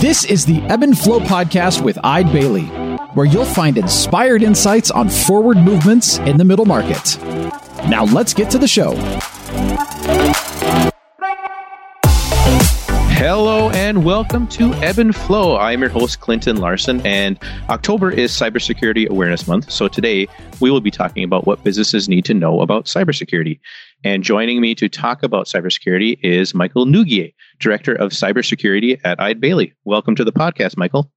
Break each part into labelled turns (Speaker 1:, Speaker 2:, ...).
Speaker 1: This is the Ebb and Flow podcast with Eide Bailly, where you'll find inspired insights on forward movements in the middle market. Now let's get to the show.
Speaker 2: Hello and welcome to Ebb and Flow. I'm your host, Clinton Larson, and October is Cybersecurity Awareness Month. So today we will be talking about what businesses need to know about cybersecurity. And joining me to talk about cybersecurity is Michael Nugier, Director of Cybersecurity at Eide Bailly. Welcome to the podcast, Michael.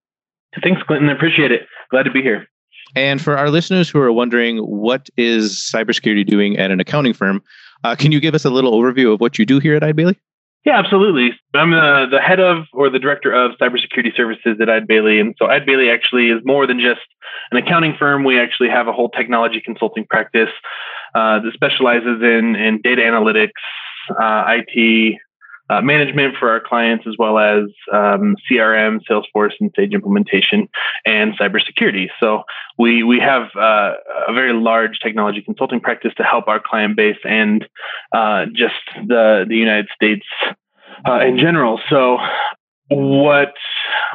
Speaker 3: Thanks, Clinton. I appreciate it. Glad to be here.
Speaker 2: And for our listeners who are wondering what is cybersecurity doing at an accounting firm, uh, can you give us a little overview of what you do here at Eide Bailly?
Speaker 3: Yeah, absolutely. I'm the, the head of or the director of cybersecurity services at Eide Bailly. And so Eide Bailly actually is more than just an accounting firm. We actually have a whole technology consulting practice uh, that specializes in, in data analytics, uh, IT, uh, management for our clients, as well as um, CRM, Salesforce, and Sage implementation, and cybersecurity. So we we have uh, a very large technology consulting practice to help our client base and uh, just the the United States uh, in general. So what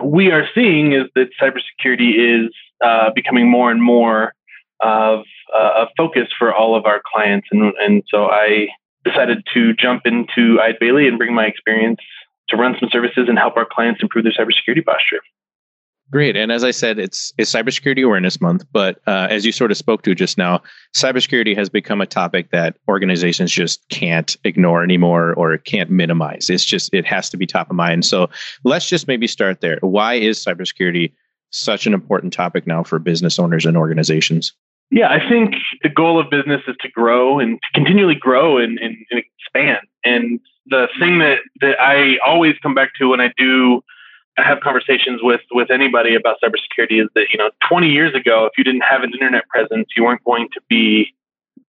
Speaker 3: we are seeing is that cybersecurity is uh, becoming more and more of uh, a focus for all of our clients, and and so I decided to jump into Eide Bailly and bring my experience to run some services and help our clients improve their cybersecurity posture.
Speaker 2: Great. And as I said, it's, it's Cybersecurity Awareness Month. But uh, as you sort of spoke to just now, cybersecurity has become a topic that organizations just can't ignore anymore or can't minimize. It's just, it has to be top of mind. So let's just maybe start there. Why is cybersecurity such an important topic now for business owners and organizations?
Speaker 3: Yeah, I think the goal of business is to grow and to continually grow and, and, and expand. And the thing that, that I always come back to when I do have conversations with with anybody about cybersecurity is that you know 20 years ago if you didn't have an internet presence you weren't going to be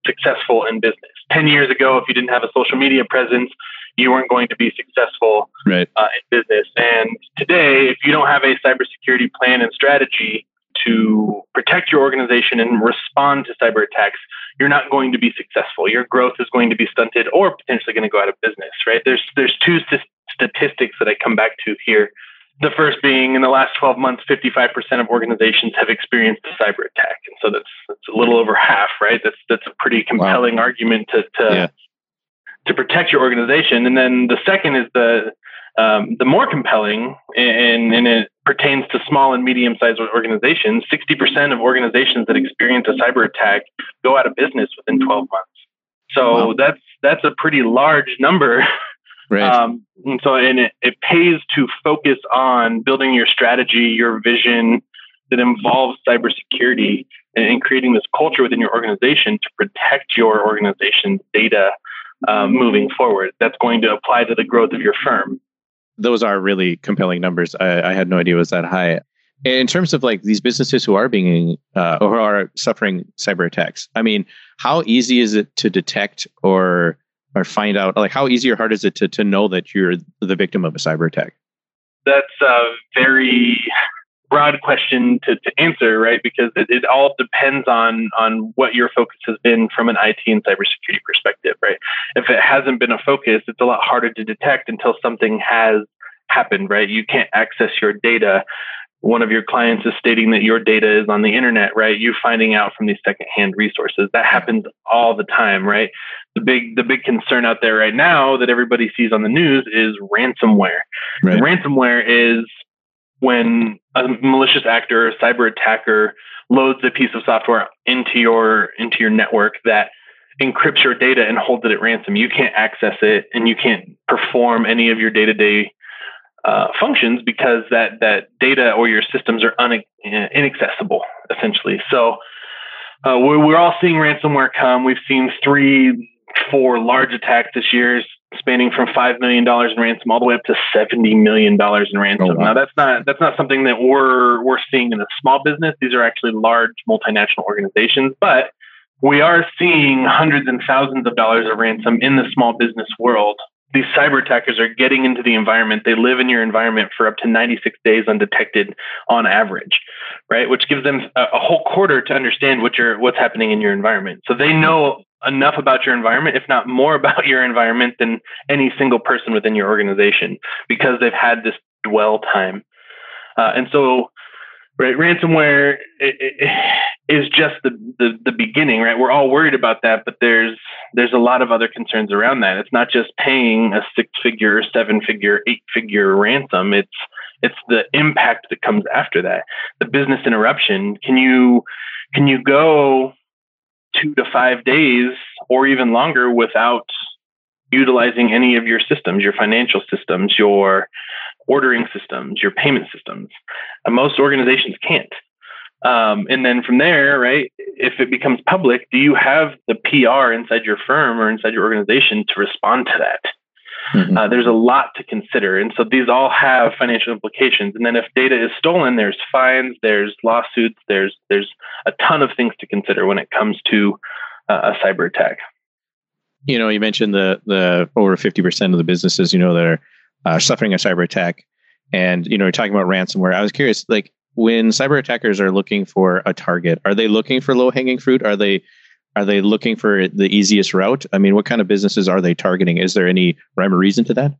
Speaker 3: successful in business 10 years ago if you didn't have a social media presence you weren't going to be successful
Speaker 2: right.
Speaker 3: uh, in business and today if you don't have a cybersecurity plan and strategy to protect your organization and respond to cyber attacks, you're not going to be successful. Your growth is going to be stunted or potentially going to go out of business, right? There's there's two st- statistics that I come back to here. The first being in the last 12 months, 55% of organizations have experienced a cyber attack. And so that's, that's a little over half, right? That's, that's a pretty compelling wow. argument to, to, yeah. to protect your organization. And then the second is the, um, the more compelling, and, and it pertains to small and medium sized organizations, 60% of organizations that experience a cyber attack go out of business within 12 months. So wow. that's that's a pretty large number.
Speaker 2: Right. Um,
Speaker 3: and so and it, it pays to focus on building your strategy, your vision that involves cybersecurity and, and creating this culture within your organization to protect your organization's data um, moving forward. That's going to apply to the growth of your firm
Speaker 2: those are really compelling numbers. I, I, had no idea it was that high. In terms of like these businesses who are being uh, or are suffering cyber attacks, I mean, how easy is it to detect or or find out? Like, how easy or hard is it to to know that you're the victim of a cyber attack?
Speaker 3: That's a very broad question to, to answer, right? Because it, it all depends on on what your focus has been from an IT and cybersecurity perspective, right? If it hasn't been a focus, it's a lot harder to detect until something has happened, right? You can't access your data. One of your clients is stating that your data is on the internet, right? You finding out from these secondhand resources. That happens all the time, right? The big the big concern out there right now that everybody sees on the news is ransomware. Right. Ransomware is when a malicious actor or cyber attacker loads a piece of software into your into your network that encrypts your data and holds it at ransom. You can't access it and you can't perform any of your day-to-day uh, functions because that that data or your systems are un- inaccessible essentially. So uh, we're, we're all seeing ransomware come. We've seen three, four large attacks this year spanning from five million dollars in ransom all the way up to seventy million dollars in ransom. Oh, wow. Now that's not that's not something that we're we're seeing in a small business. These are actually large multinational organizations, but we are seeing hundreds and thousands of dollars of ransom in the small business world. These cyber attackers are getting into the environment. They live in your environment for up to 96 days undetected on average, right? Which gives them a, a whole quarter to understand what you're, what's happening in your environment. So they know enough about your environment, if not more about your environment than any single person within your organization because they've had this dwell time. Uh, and so, right, ransomware is just the, the the beginning, right? We're all worried about that, but there's there's a lot of other concerns around that. It's not just paying a six figure, seven figure, eight figure ransom. It's it's the impact that comes after that. The business interruption. Can you can you go two to five days or even longer without utilizing any of your systems, your financial systems, your ordering systems, your payment systems. And most organizations can't. Um, and then from there, right, if it becomes public, do you have the PR inside your firm or inside your organization to respond to that? Mm-hmm. Uh, there's a lot to consider. And so these all have financial implications. And then if data is stolen, there's fines, there's lawsuits, there's there's a ton of things to consider when it comes to uh, a cyber attack.
Speaker 2: You know, you mentioned the the over 50% of the businesses, you know, that are uh, suffering a cyber attack. And, you know, you're talking about ransomware. I was curious, like when cyber attackers are looking for a target, are they looking for low hanging fruit? Are they are they looking for the easiest route? I mean, what kind of businesses are they targeting? Is there any rhyme or reason to that?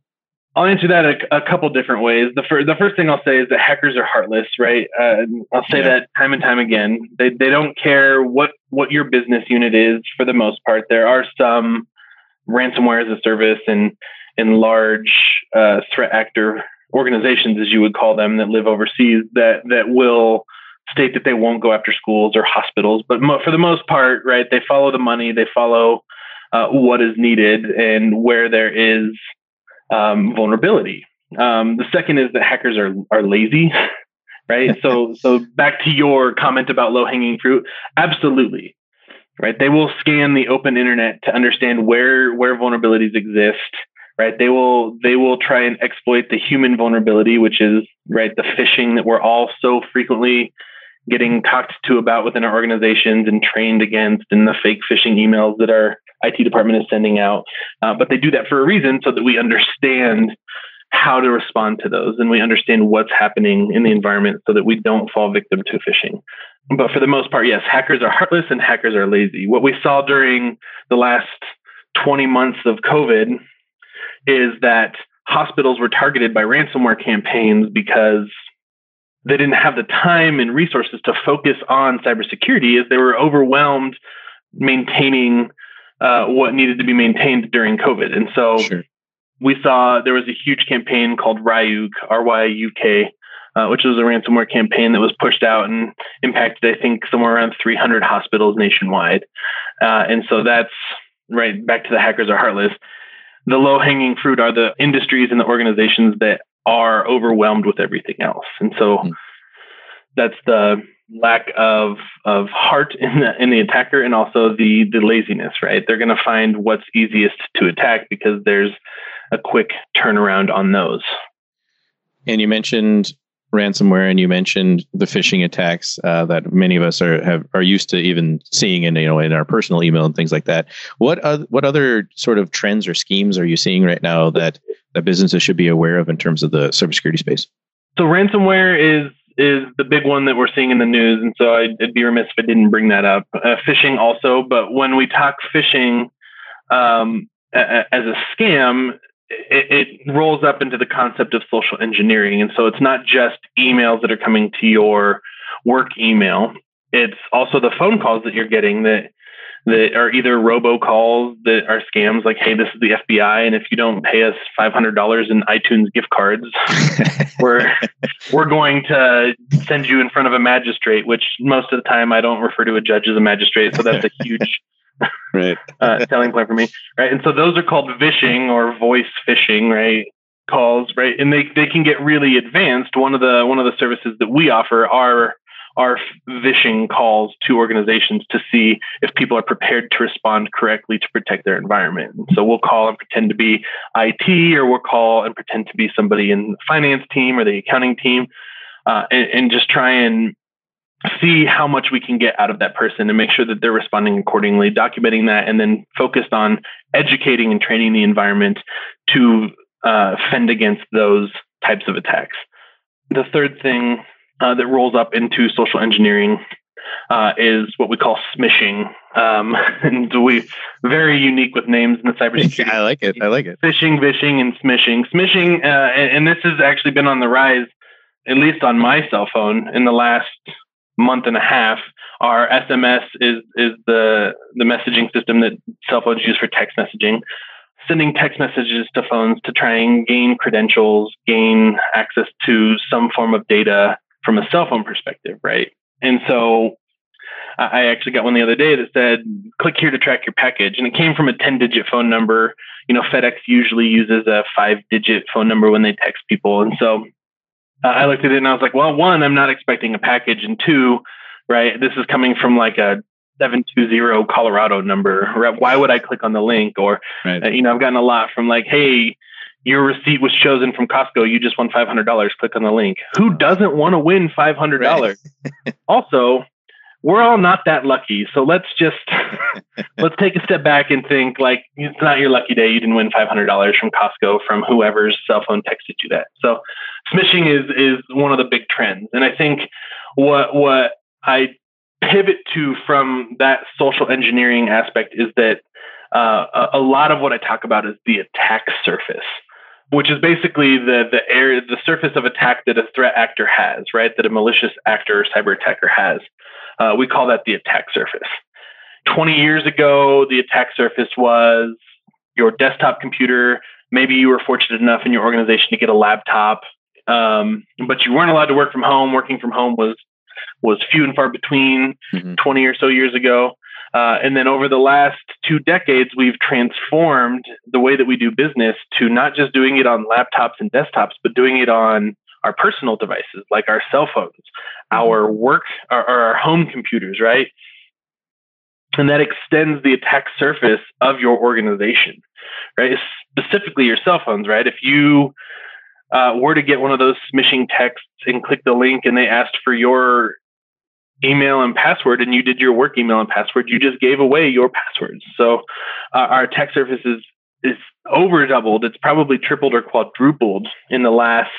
Speaker 3: I'll answer that a, a couple different ways. The, fir- the first thing I'll say is that hackers are heartless, right? Uh, I'll say yeah. that time and time again. They, they don't care what, what your business unit is for the most part. There are some ransomware as a service and, and large uh, threat actor organizations, as you would call them, that live overseas that, that will state that they won't go after schools or hospitals, but mo- for the most part, right, they follow the money, they follow uh, what is needed and where there is um, vulnerability. Um, the second is that hackers are are lazy, right? so so back to your comment about low hanging fruit, absolutely, right? They will scan the open internet to understand where where vulnerabilities exist. Right, they will they will try and exploit the human vulnerability, which is right the phishing that we're all so frequently getting talked to about within our organizations and trained against and the fake phishing emails that our IT department is sending out. Uh, but they do that for a reason so that we understand how to respond to those and we understand what's happening in the environment so that we don't fall victim to phishing. But for the most part, yes, hackers are heartless and hackers are lazy. What we saw during the last 20 months of COVID is that hospitals were targeted by ransomware campaigns because they didn't have the time and resources to focus on cybersecurity as they were overwhelmed maintaining uh, what needed to be maintained during COVID. And so sure. we saw there was a huge campaign called Ryuk, R-Y-U-K, uh, which was a ransomware campaign that was pushed out and impacted, I think, somewhere around 300 hospitals nationwide. Uh, and so that's right back to the hackers are heartless. The low hanging fruit are the industries and the organizations that are overwhelmed with everything else. And so mm. that's the lack of of heart in the in the attacker and also the the laziness, right? They're going to find what's easiest to attack because there's a quick turnaround on those.
Speaker 2: And you mentioned ransomware and you mentioned the phishing attacks uh, that many of us are have are used to even seeing in you know in our personal email and things like that. What uh, what other sort of trends or schemes are you seeing right now that that businesses should be aware of in terms of the cybersecurity space?
Speaker 3: So ransomware is is the big one that we're seeing in the news, and so I'd, I'd be remiss if I didn't bring that up. Uh, phishing also, but when we talk phishing um, as a scam, it, it, rolls up into the concept of social engineering, and so it's not just emails that are coming to your work email; it's also the phone calls that you're getting that that are either robocalls that are scams like, hey, this is the FBI, and if you don't pay us five hundred dollars in iTunes gift cards, we're we're going to send you in front of a magistrate. Which most of the time I don't refer to a judge as a magistrate, so that's a huge right uh, selling point for me, right? And so those are called vishing or voice phishing, right? Calls, right? And they they can get really advanced. One of the one of the services that we offer are are vishing calls to organizations to see if people are prepared to respond correctly to protect their environment. so we'll call and pretend to be IT, or we'll call and pretend to be somebody in the finance team or the accounting team, uh, and, and just try and see how much we can get out of that person and make sure that they're responding accordingly, documenting that, and then focused on educating and training the environment to uh, fend against those types of attacks. The third thing uh, that rolls up into social engineering uh, is what we call smishing. Um, and we very unique with names in the cybersecurity.
Speaker 2: I like it. I like it.
Speaker 3: Phishing, vishing, and smishing. Smishing, uh, and, and, this has actually been on the rise at least on my cell phone, in the last month and a half, our SMS is is the the messaging system that cell phones use for text messaging. Sending text messages to phones to try and gain credentials, gain access to some form of data from a cell phone perspective, right? And so I actually got one the other day that said, click here to track your package. And it came from a 10 digit phone number. You know, FedEx usually uses a five digit phone number when they text people. And so uh, I looked at it and I was like, well, one, I'm not expecting a package. And two, right, this is coming from like a 720 Colorado number. Why would I click on the link? Or, right. uh, you know, I've gotten a lot from like, hey, your receipt was chosen from Costco. You just won $500. Click on the link. Who doesn't want to win $500? Right. also, we're all not that lucky. So let's just let's take a step back and think like it's not your lucky day. You didn't win five hundred dollars from Costco from whoever's cell phone texted you that. So smishing is is one of the big trends, and I think what what I pivot to from that social engineering aspect is that uh, a, a lot of what I talk about is the attack surface which is basically the the area the surface of attack that a threat actor has, right? That a malicious actor or cyber attacker has. Uh, we call that the attack surface. 20 years ago, the attack surface was your desktop computer. Maybe you were fortunate enough in your organization to get a laptop, um, but you weren't allowed to work from home. Working from home was was few and far between mm-hmm. 20 or so years ago. Uh, and then over the last two decades, we've transformed the way that we do business to not just doing it on laptops and desktops, but doing it on our personal devices like our cell phones, mm-hmm. our work, our, our home computers, right? And that extends the attack surface of your organization, right? Specifically your cell phones, right? If you uh, were to get one of those smishing texts and click the link and they asked for your email and password and you did your work email and password, you just gave away your passwords. So uh, our attack surface is, is over doubled. It's probably tripled or quadrupled in the last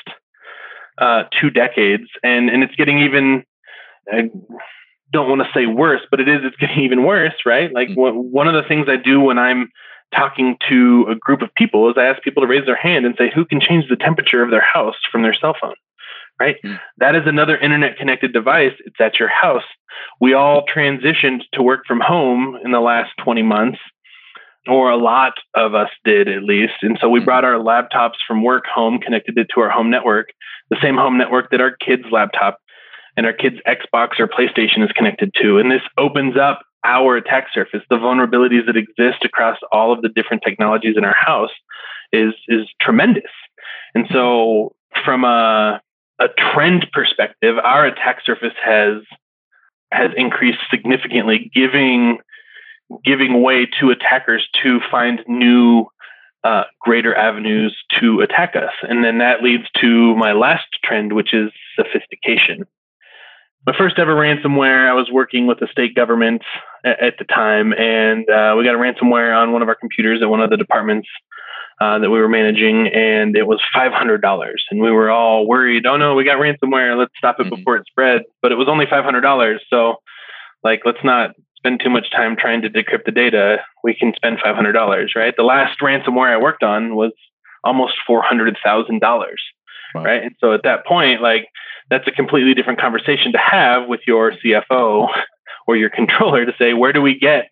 Speaker 3: uh, two decades, and and it's getting even. I don't want to say worse, but it is. It's getting even worse, right? Like mm-hmm. one of the things I do when I'm talking to a group of people is I ask people to raise their hand and say who can change the temperature of their house from their cell phone. Right? Mm-hmm. That is another internet connected device. It's at your house. We all transitioned to work from home in the last 20 months or a lot of us did at least. And so we mm-hmm. brought our laptops from work home, connected it to our home network, the same home network that our kids' laptop and our kids' Xbox or PlayStation is connected to. And this opens up our attack surface, the vulnerabilities that exist across all of the different technologies in our house is is tremendous. And so from a a trend perspective, our attack surface has has increased significantly, giving giving way to attackers to find new uh, greater avenues to attack us. And then that leads to my last trend, which is sophistication. My first ever ransomware, I was working with the state government at, at the time, and uh, we got a ransomware on one of our computers at one of the departments uh, that we were managing, and it was $500. And we were all worried, oh no, we got ransomware, let's stop it mm-hmm. before it spreads. But it was only $500. So, like, let's not spend too much time trying to decrypt the data, we can spend five hundred dollars, right? The last ransomware I worked on was almost four hundred thousand dollars. Right? And so at that point, like that's a completely different conversation to have with your CFO or your controller to say, where do we get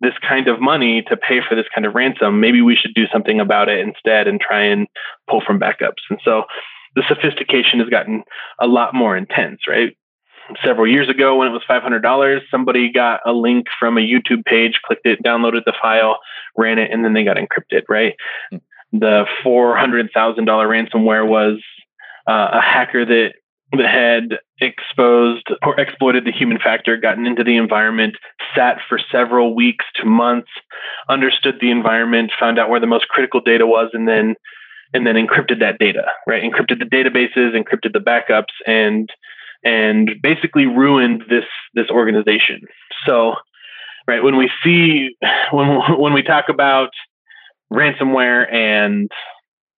Speaker 3: this kind of money to pay for this kind of ransom? Maybe we should do something about it instead and try and pull from backups. And so the sophistication has gotten a lot more intense, right? several years ago when it was $500 somebody got a link from a youtube page clicked it downloaded the file ran it and then they got encrypted right mm. the $400000 ransomware was uh, a hacker that that had exposed or exploited the human factor, gotten into the environment, sat for several weeks to months, understood the environment, found out where the most critical data was, and then and then encrypted that data, right? Encrypted the databases, encrypted the backups, and and basically ruined this this organization. So, right when we see when when we talk about ransomware and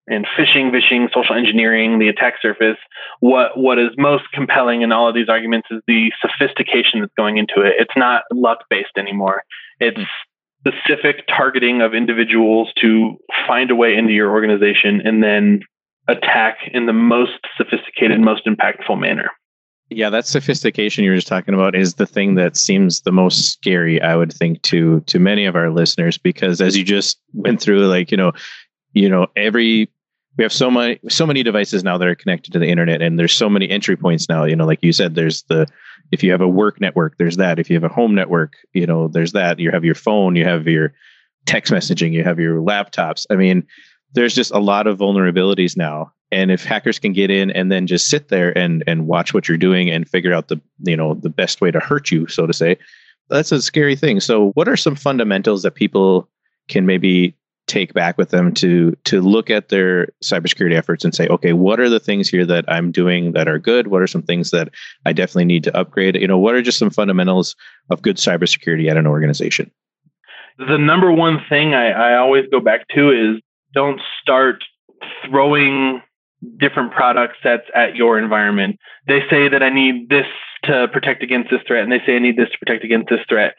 Speaker 3: and phishing, vishing, social engineering, the attack surface, what what is most compelling in all of these arguments is the sophistication that's going into it. It's not luck based anymore. It's hmm. specific targeting of individuals to find a way into your organization and then attack in the most sophisticated, most impactful manner.
Speaker 2: Yeah, that sophistication you were just talking about is the thing that seems the most scary, I would think, to to many of our listeners, because as you just went through, like you know, you know, every we have so many so many devices now that are connected to the internet, and there's so many entry points now. You know, like you said, there's the if you have a work network, there's that. If you have a home network, you know, there's that. You have your phone, you have your text messaging, you have your laptops. I mean, there's just a lot of vulnerabilities now and if hackers can get in and then just sit there and and watch what you're doing and figure out the you know the best way to hurt you so to say that's a scary thing so what are some fundamentals that people can maybe take back with them to to look at their cybersecurity efforts and say okay what are the things here that i'm doing that are good what are some things that i definitely need to upgrade you know what are just some fundamentals of good cybersecurity at an organization
Speaker 3: the number one thing I, I always go back to is don't start throwing different product sets at your environment. They say that I need this to protect against this threat, and they say I need this to protect against this threat.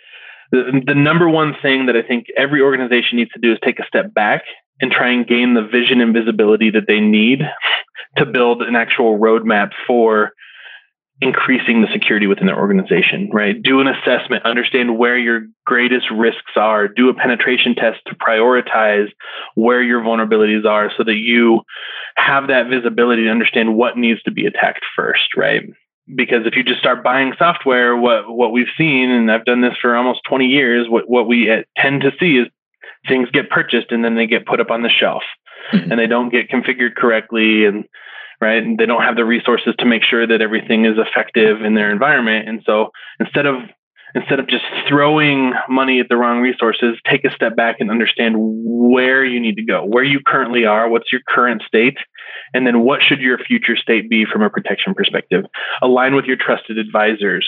Speaker 3: The, number one thing that I think every organization needs to do is take a step back and try and gain the vision and visibility that they need to build an actual roadmap for increasing the security within their organization, right? Do an assessment, understand where your greatest risks are, do a penetration test to prioritize where your vulnerabilities are so that you have that visibility to understand what needs to be attacked first, right? Because if you just start buying software, what what we've seen, and I've done this for almost 20 years, what what we uh, tend to see is things get purchased and then they get put up on the shelf, mm-hmm. and they don't get configured correctly, and right? And they don't have the resources to make sure that everything is effective in their environment. And so instead of instead of just throwing money at the wrong resources, take a step back and understand where you need to go, where you currently are, what's your current state, and then what should your future state be from a protection perspective. Align with your trusted advisors.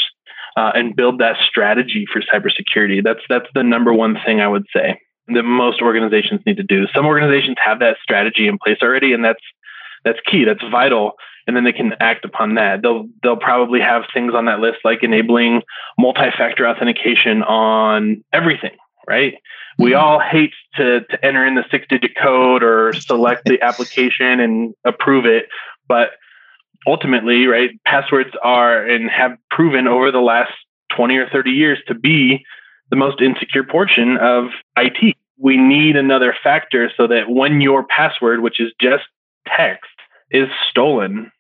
Speaker 3: Uh, and build that strategy for cybersecurity. That's that's the number one thing I would say that most organizations need to do. Some organizations have that strategy in place already, and that's that's key. That's vital. And then they can act upon that. They'll they'll probably have things on that list like enabling multi-factor authentication on everything, right? We mm-hmm. all hate to, to enter in the six digit code or select the application and approve it. But ultimately, right, passwords are and have proven over the last 20 or 30 years to be the most insecure portion of IT. We need another factor so that when your password, which is just text is stolen,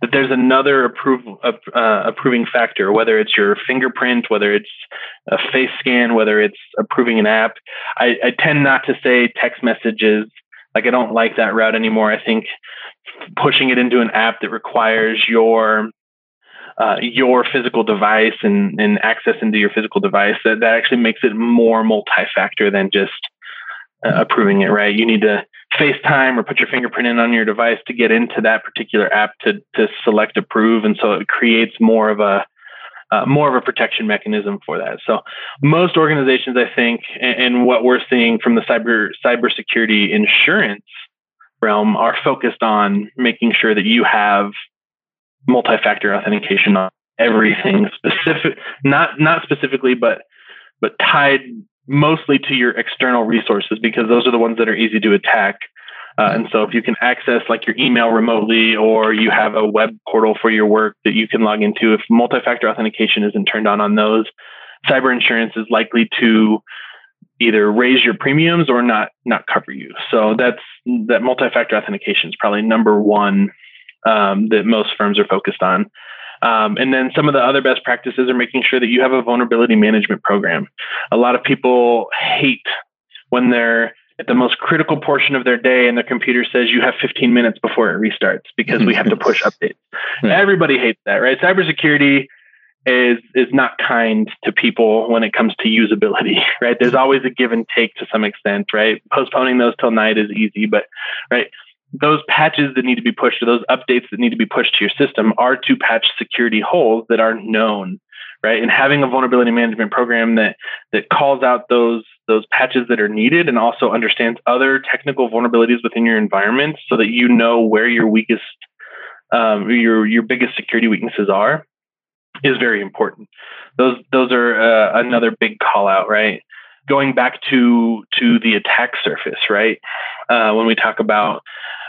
Speaker 3: that there's another approval uh, approving factor, whether it's your fingerprint, whether it's a face scan, whether it's approving an app. I, I tend not to say text messages. Like I don't like that route anymore. I think pushing it into an app that requires your uh, your physical device and, and access into your physical device that, that actually makes it more multi-factor than just uh, approving it right you need to FaceTime or put your fingerprint in on your device to get into that particular app to to select approve, and so it creates more of a uh, more of a protection mechanism for that. So most organizations, I think, and, and what we're seeing from the cyber cybersecurity insurance realm are focused on making sure that you have multi-factor authentication on everything specific not not specifically but but tied mostly to your external resources because those are the ones that are easy to attack. Uh, and so if you can access like your email remotely or you have a web portal for your work that you can log into, if multi-factor authentication isn't turned on on those, cyber insurance is likely to either raise your premiums or not not cover you. So that's that multi-factor authentication is probably number one um, that most firms are focused on. Um, and then some of the other best practices are making sure that you have a vulnerability management program. A lot of people hate when they're at the most critical portion of their day and their computer says you have 15 minutes before it restarts because we have to push updates. Yeah. Everybody hates that, right? Cybersecurity is is not kind to people when it comes to usability, right? There's always a give and take to some extent, right? Postponing those till night is easy, but right, those patches that need to be pushed or those updates that need to be pushed to your system are to patch security holes that are known right? And having a vulnerability management program that that calls out those those patches that are needed and also understands other technical vulnerabilities within your environment so that you know where your weakest um, your your biggest security weaknesses are is very important. Those those are uh, another big call out right? Going back to to the attack surface right? Uh, when we talk about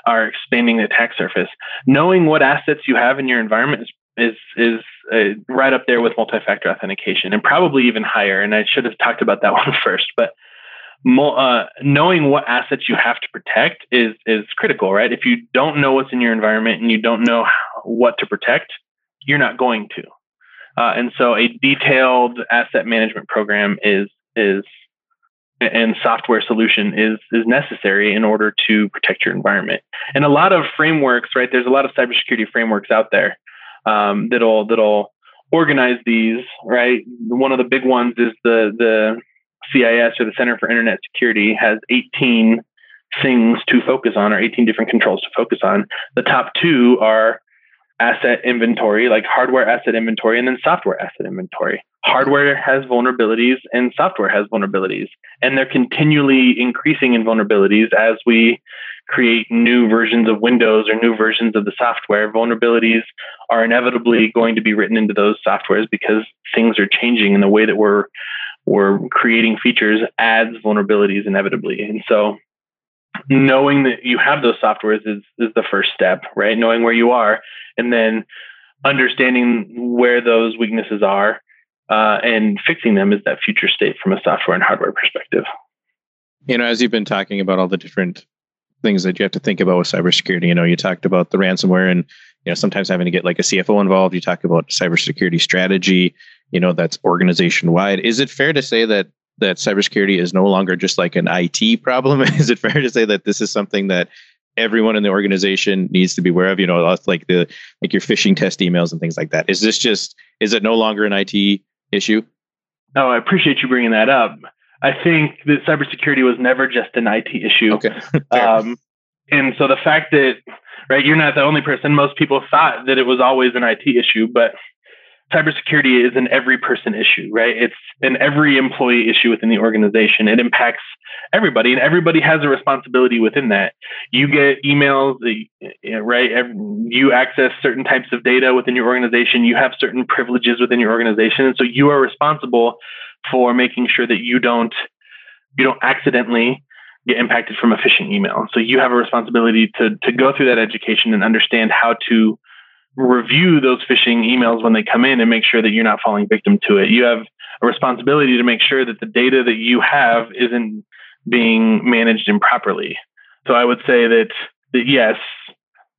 Speaker 3: are expanding the attack surface. Knowing what assets you have in your environment is is is uh, right up there with multi-factor authentication, and probably even higher. And I should have talked about that one first, but uh, knowing what assets you have to protect is is critical, right? If you don't know what's in your environment and you don't know what to protect, you're not going to. Uh, and so, a detailed asset management program is is and software solution is is necessary in order to protect your environment. And a lot of frameworks, right? There's a lot of cybersecurity frameworks out there um, that'll that'll organize these, right? One of the big ones is the the CIS or the Center for Internet Security has 18 things to focus on or 18 different controls to focus on. The top two are asset inventory, like hardware asset inventory, and then software asset inventory. Hardware has vulnerabilities and software has vulnerabilities, and they're continually increasing in vulnerabilities as we create new versions of Windows or new versions of the software. Vulnerabilities are inevitably going to be written into those softwares because things are changing in the way that we're we're creating features adds vulnerabilities inevitably. And so knowing that you have those softwares is, is the first step, right? Knowing where you are and then understanding where those weaknesses are uh, and fixing them is that future state from a software and hardware perspective.
Speaker 2: You know, as you've been talking about all the different things that you have to think about with cybersecurity, you know, you talked about the ransomware and, you know, sometimes having to get like a CFO involved. You talk about cybersecurity strategy, you know, that's organization wide. Is it fair to say that that cybersecurity is no longer just like an IT problem? is it fair to say that this is something that everyone in the organization needs to be aware of? You know, like the like your phishing test emails and things like that. Is this just is it no longer an IT issue?
Speaker 3: Oh, I appreciate you bringing that up. I think that cybersecurity was never just an IT issue.
Speaker 2: Okay.
Speaker 3: um, and so the fact that right, you're not the only person. Most people thought that it was always an IT issue, but cybersecurity is an every person issue, right? It's an every employee issue within the organization. It impacts everybody, and everybody has a responsibility within that. You get emails, right? You access certain types of data within your organization. You have certain privileges within your organization, and so you are responsible for making sure that you don't you don't accidentally get impacted from a phishing email. So you have a responsibility to to go through that education and understand how to review those phishing emails when they come in and make sure that you're not falling victim to it. You have a responsibility to make sure that the data that you have isn't being managed improperly. So I would say that, that yes,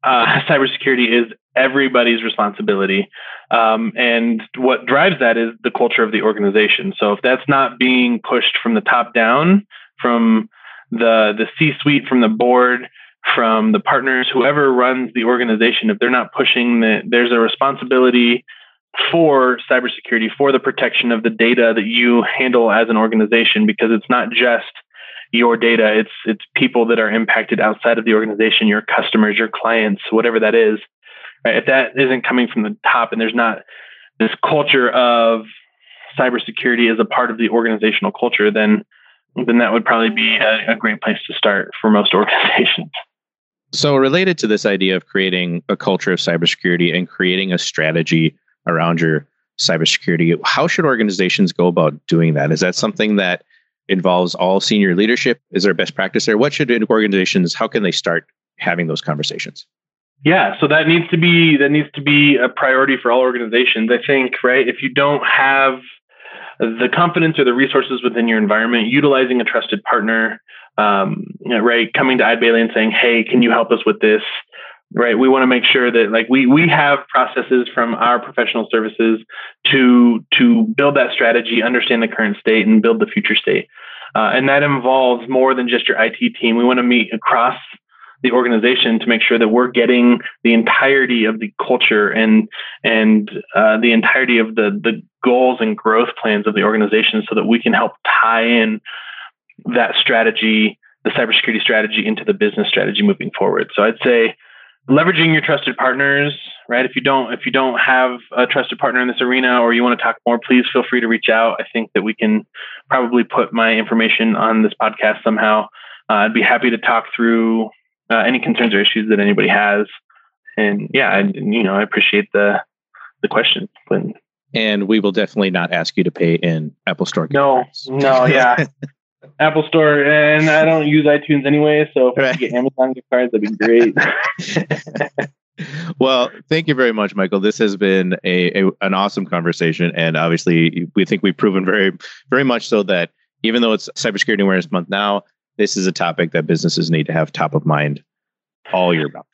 Speaker 3: uh, cybersecurity is everybody's responsibility. Um, and what drives that is the culture of the organization. So if that's not being pushed from the top down, from the the C-suite, from the board, from the partners, whoever runs the organization, if they're not pushing that, there's a responsibility for cybersecurity, for the protection of the data that you handle as an organization, because it's not just your data, it's it's people that are impacted outside of the organization, your customers, your clients, whatever that is. Right? If that isn't coming from the top and there's not this culture of cybersecurity as a part of the organizational culture, then then that would probably be a, a great place to start for most organizations.
Speaker 2: So, related to this idea of creating a culture of cybersecurity and creating a strategy around your cybersecurity, how should organizations go about doing that? Is that something that involves all senior leadership? Is there best practice there? What should organizations, how can they start having those conversations?
Speaker 3: Yeah, so that needs to be that needs to be a priority for all organizations. I think, right? If you don't have the confidence or the resources within your environment, utilizing a trusted partner, um, you know, right, coming to Eide Bailly and saying, "Hey, can you help us with this?" Right, we want to make sure that like we we have processes from our professional services to to build that strategy, understand the current state, and build the future state. Uh, and that involves more than just your IT team. We want to meet across the organization to make sure that we're getting the entirety of the culture and and uh, the entirety of the the goals and growth plans of the organization, so that we can help tie in that strategy, the cybersecurity strategy, into the business strategy moving forward. So I'd say leveraging your trusted partners right? If you don't if you don't have a trusted partner in this arena or you want to talk more please feel free to reach out. I think that we can probably put my information on this podcast somehow. Uh, i'd be happy to talk through uh, any concerns or issues that anybody has. And yeah, I, you know, I appreciate the the question,
Speaker 2: And we will definitely not ask you to pay in Apple Store.
Speaker 3: No, no, yeah. Apple Store, and I don't use iTunes anyway. So if I get Amazon gift cards, that'd be great.
Speaker 2: well, thank you very much, Michael. This has been a, a, an awesome conversation, and obviously, we think we've proven very very much so that even though it's Cybersecurity Awareness Month now, this is a topic that businesses need to have top of mind all year round.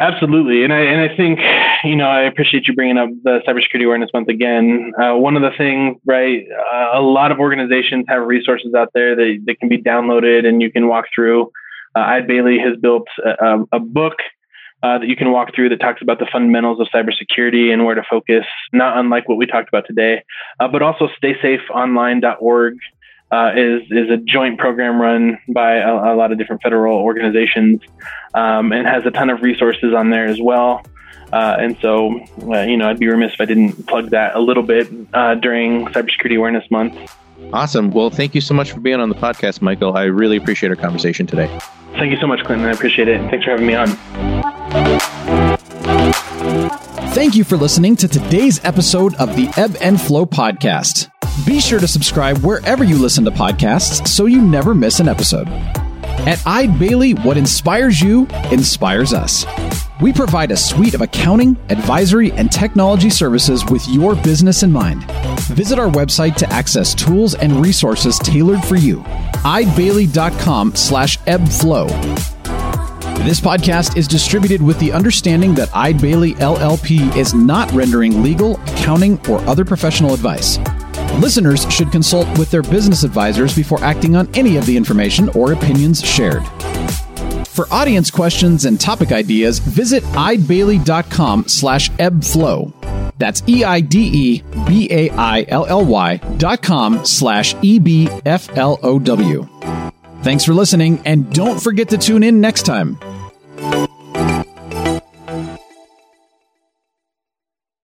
Speaker 3: Absolutely, and I and I think you know I appreciate you bringing up the Cybersecurity Awareness Month again. Uh, one of the things, right? Uh, a lot of organizations have resources out there that, that can be downloaded and you can walk through. Uh, Eide Bailly has built a, a book uh, that you can walk through that talks about the fundamentals of cybersecurity and where to focus, not unlike what we talked about today. Uh, but also staysafeonline.org uh, is is a joint program run by a, a lot of different federal organizations um, and has a ton of resources on there as well. Uh, and so, uh, you know, I'd be remiss if I didn't plug that a little bit uh, during Cybersecurity Awareness Month.
Speaker 2: Awesome. Well, thank you so much for being on the podcast, Michael. I really appreciate our conversation today.
Speaker 3: Thank you so much, Clinton. I appreciate it. Thanks for having me on.
Speaker 1: Thank you for listening to today's episode of the Ebb and Flow podcast. Be sure to subscribe wherever you listen to podcasts so you never miss an episode. At Eide Bailly, what inspires you inspires us. We provide a suite of accounting, advisory, and technology services with your business in mind. Visit our website to access tools and resources tailored for you. eidebailly.com slash ebbflow. This podcast is distributed with the understanding that Eide Bailly LLP is not rendering legal, accounting, or other professional advice. Listeners should consult with their business advisors before acting on any of the information or opinions shared. For audience questions and topic ideas, visit eidebailly.com slash ebbflow. That's E-I-D-E-B-A-I-L-L-Y dot com slash E-B-F-L-O-W. Thanks for listening, and don't forget to tune in next time.